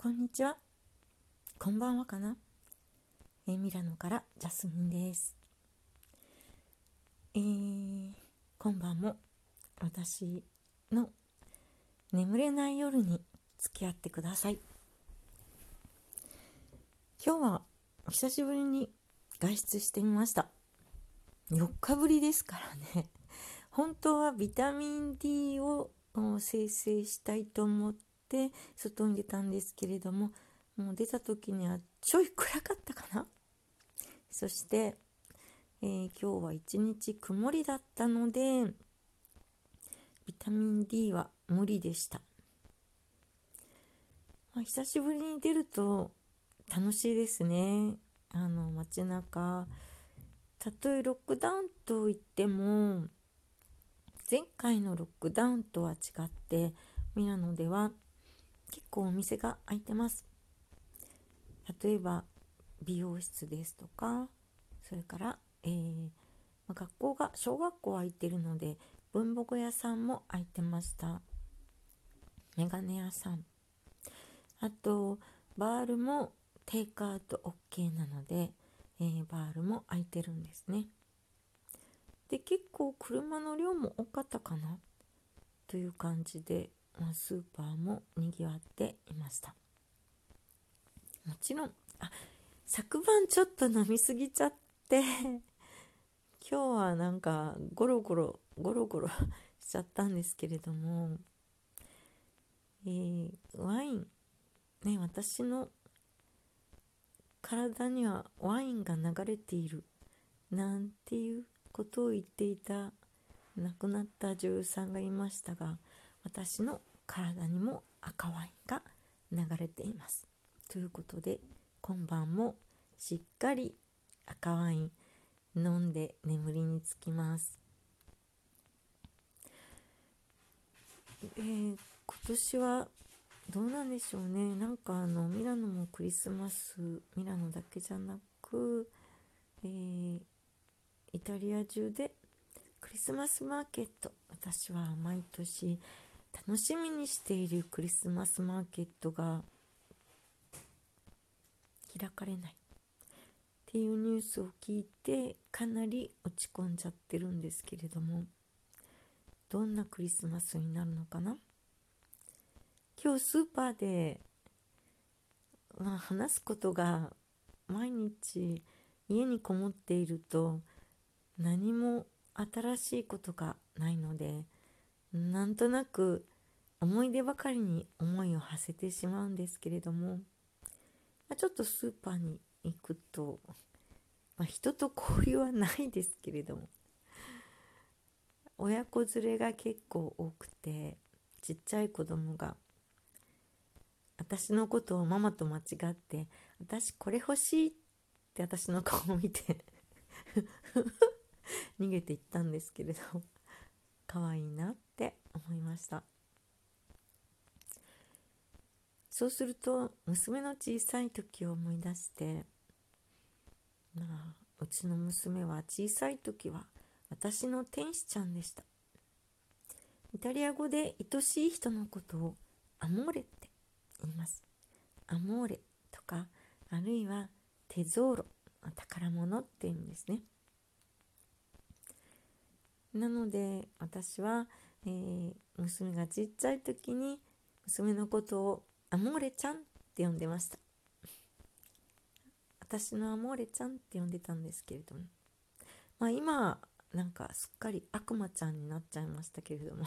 こんにちは。こんばんはかな。え、ミラノからジャスミンです。えー、今晩も私の眠れない夜に付き合ってください。今日は久しぶりに外出してみました。4日ぶりですからね。本当はビタミン D を生成したいと思ってって外に出たんですけれどももう出た時にはちょい暗かったかな。そして、えー、今日は一日曇りだったのでビタミン D は無理でした、まあ、久しぶりに出ると楽しいですね。あの街中。たとえロックダウンと言っても前回のロックダウンとは違ってミラノでは結構お店が開いてます。例えば美容室ですとかそれから、えー、学校が小学校空いてるので文房具屋さんも開いてました。メガネ屋さん。あとバールもテイクアウト OK なので、えー、バールも空いてるんですね。で結構車の量も多かったかな？という感じで、スーパーもにぎわっていました。もちろんあ昨晩ちょっと飲みすぎちゃって 今日はなんかゴロゴロゴロゴロ しちゃったんですけれども、えー、ワインね私の体にはワインが流れているなんていうことを言っていた亡くなった女優さんがいましたが私の体にも赤ワインが流れています。ということで今晩もしっかり赤ワイン飲んで眠りにつきます。えー、今年はどうなんでしょうねなんかあのミラノもクリスマスミラノだけじゃなく、えー、イタリア中でクリスマスマーケット私は毎年楽しみにしているクリスマスマーケットが開かれないっていうニュースを聞いてかなり落ち込んじゃってるんですけれどもどんなクリスマスになるのかな？今日スーパーで、まあ、話すことが毎日家にこもっていると何も新しいことがないのでなんとなく思い出ばかりに思いを馳せてしまうんですけれども、ま、ちょっとスーパーに行くと、まあ、人と交流はないですけれども親子連れが結構多くてちっちゃい子供が私のことをママと間違って「私これ欲しい」って私の顔を見て 逃げていったんですけれど可愛いなって思いました。そうすると娘の小さい時を思い出してまあうちの娘は小さい時は私の天使ちゃんでした。イタリア語で愛しい人のことをアモーレって言います。アモーレとかあるいはテゾーロ宝物って意味ですね。なので私は、えー、娘がちっちゃい時に娘のことをアモーレちゃんって呼んでました。私のアモーレちゃんって呼んでたんですけれども。まあ今なんかすっかり悪魔ちゃんになっちゃいましたけれども。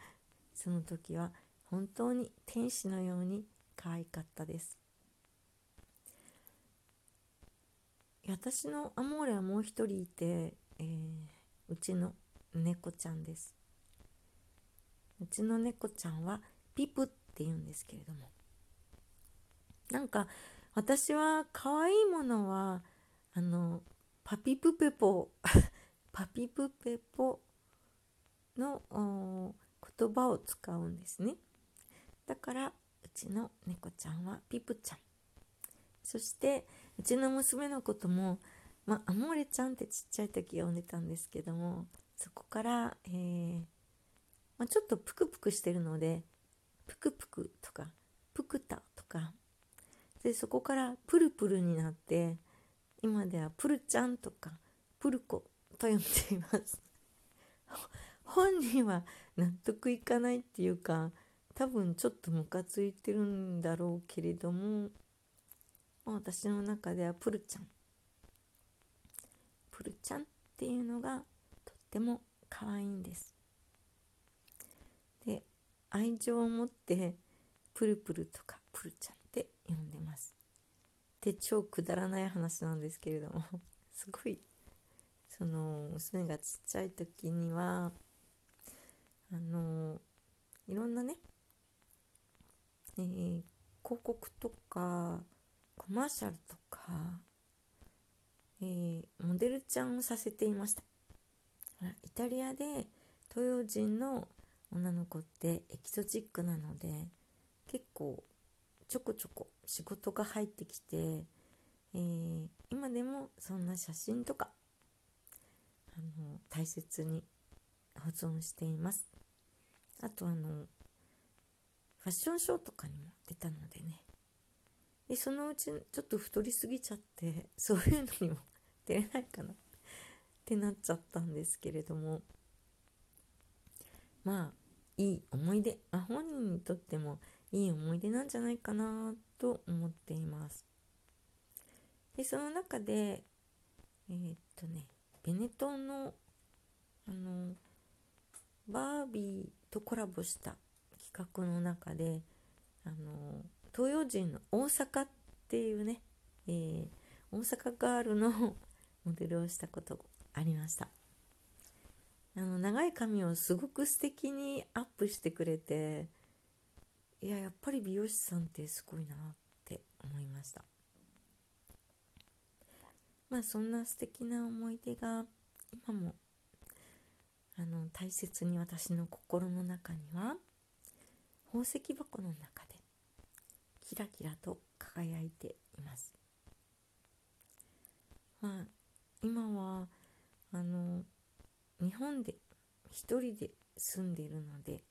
その時は本当に天使のように可愛かったです。私のアモーレはもう一人いて、えー、うちの猫ちゃんです。うちの猫ちゃんはピプって言うんですけれども。なんか私は可愛いものはあのパピプペポ パピプペポの言葉を使うんですね。だからうちの猫ちゃんはピプちゃん。そしてうちの娘のこともまあ、アモーレちゃんってちっちゃい時呼んでたんですけどもそこから、えー、まあ、ちょっとプクプクしてるのでプクプクとかプクタとかでそこからプルプルになって今ではプルちゃんとかプルコと呼んでいます。本人は納得いかないっていうか多分ちょっとムカついてるんだろうけれども私の中ではプルちゃん。プルちゃんっていうのがっても可愛いんです。で愛情を持ってプルプルとかプルちゃんって呼んでます。で超くだらない話なんですけれども すごいその娘がちっちゃい時にはあのいろんなね、えー、広告とかコマーシャルとか、えー、モデルちゃんをさせていました。イタリアで東洋人の女の子ってエキゾチックなので結構ちょこちょこ仕事が入ってきて、えー、今でもそんな写真とかあの大切に保存しています。あとあのファッションショーとかにも出たのでね。でそのうちちょっと太りすぎちゃってそういうのにも出れないかな。ってなっちゃったんですけれども。まあいい思い出、まあ、本人にとってもいい思い出なんじゃないかなと思っています。でその中でえー、っとねベネトンのあのバービーとコラボした企画の中であの東洋人の大阪っていうね、えー、大阪ガールの モデルをしたことありました。あの長い髪をすごく素敵にアップしてくれていややっぱり美容師さんってすごいなって思いました。まあそんな素敵な思い出が今もあの大切に私の心の中には宝石箱の中でキラキラと輝いています。まあ今はあの日本で一人で住んでいるので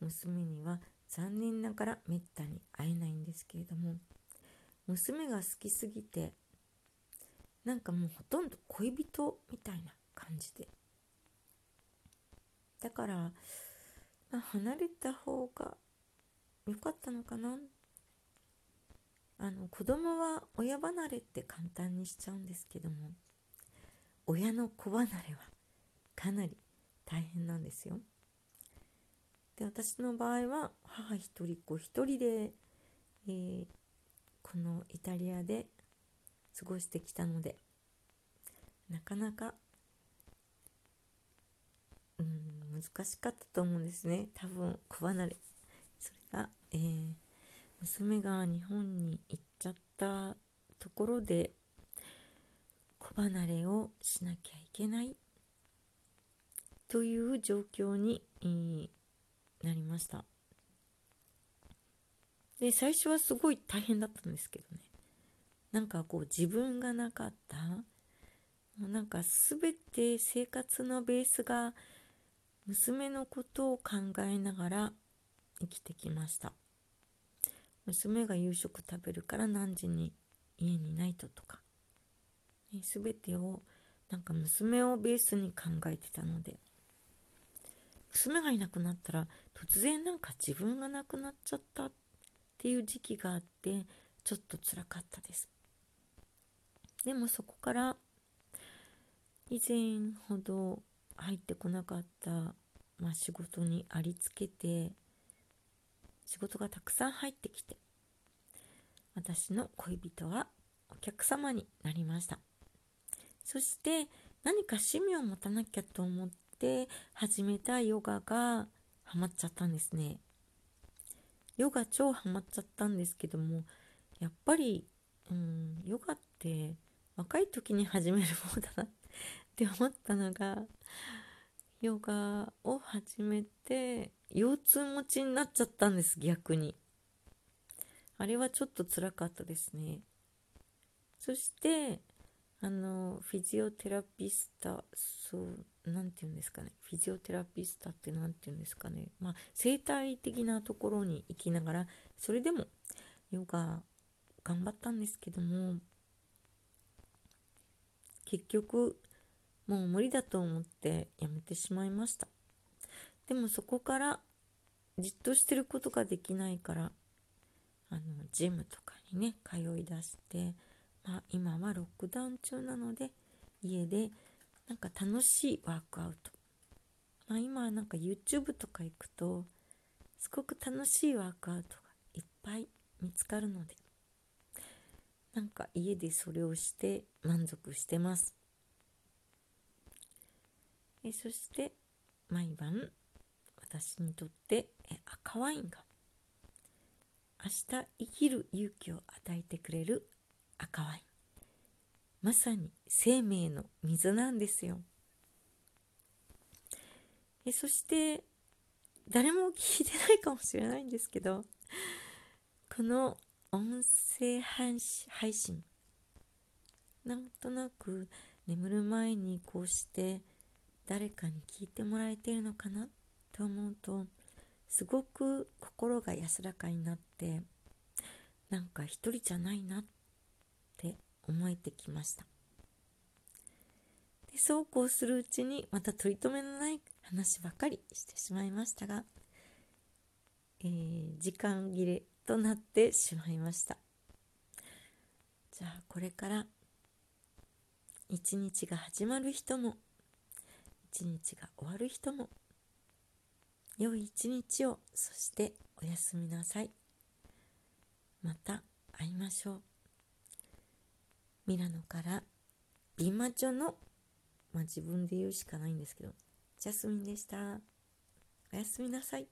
娘には残念ながらめったに会えないんですけれども娘が好きすぎてなんかもうほとんど恋人みたいな感じで。だから、まあ、離れた方が良かったのかな。あの子供は親離れって簡単にしちゃうんですけども。親の子離れはかなり大変なんですよ。で私の場合は母一人子一人で、えー、このイタリアで過ごしてきたのでなかなかうん難しかったと思うんですね多分子離れそれが、えー、娘が日本に行っちゃったところで子離れをしなきゃいけない。という状況に、なりました。で最初はすごい大変だったんですけどね。なんかこう自分がなかった。なんか全て生活のベースが娘のことを考えながら生きてきました。娘が夕食食べるから何時に家にないととか、全てをなんか娘をベースに考えてたので。娘がいなくなったら突然なんか自分が亡くなっちゃったっていう時期があってちょっと辛かったです。でもそこから以前ほど入ってこなかった、まあ、仕事にありつけて仕事がたくさん入ってきて私の恋人はお客様になりました。そして何か趣味を持たなきゃと思って始めたヨガがハマっちゃったんですね。ヨガ超ハマっちゃったんですけどもやっぱり、うん、ヨガって若い時に始める方だなって思ったのがヨガを始めて腰痛持ちになっちゃったんです逆に。あれはちょっと辛かったですね。そしてあのフィジオテラピスタそう何て言うんですかね。フィジオテラピスタって何て言うんですかね。まあ生態的なところに行きながらそれでもヨガ頑張ったんですけども結局もう無理だと思ってやめてしまいました。でもそこからじっとしてることができないからあのジムとかにね通いだして、まあ、今はロックダウン中なので家でなんか楽しいワークアウト、まあ、今はなんか YouTube とか行くとすごく楽しいワークアウトがいっぱい見つかるのでなんか家でそれをして満足してます。えそして毎晩私にとってえ赤ワインが明日生きる勇気を与えてくれる赤ワインまさに生命の水なんですよ。えそして誰も聞いてないかもしれないんですけどこの音声配信なんとなく眠る前にこうして誰かに聞いてもらえてるのかな？と思うとすごく心が安らかになってなんか一人じゃないなって思えてきました。でそうこうするうちにまた取り留めのない話ばかりしてしまいましたが、えー、時間切れとなってしまいました。じゃあこれから一日が始まる人も一日が終わる人も良い一日をそしておやすみなさい。また会いましょう。ミラノからビンマチョのまあ自分で言うしかないんですけどジャスミンでした。おやすみなさい。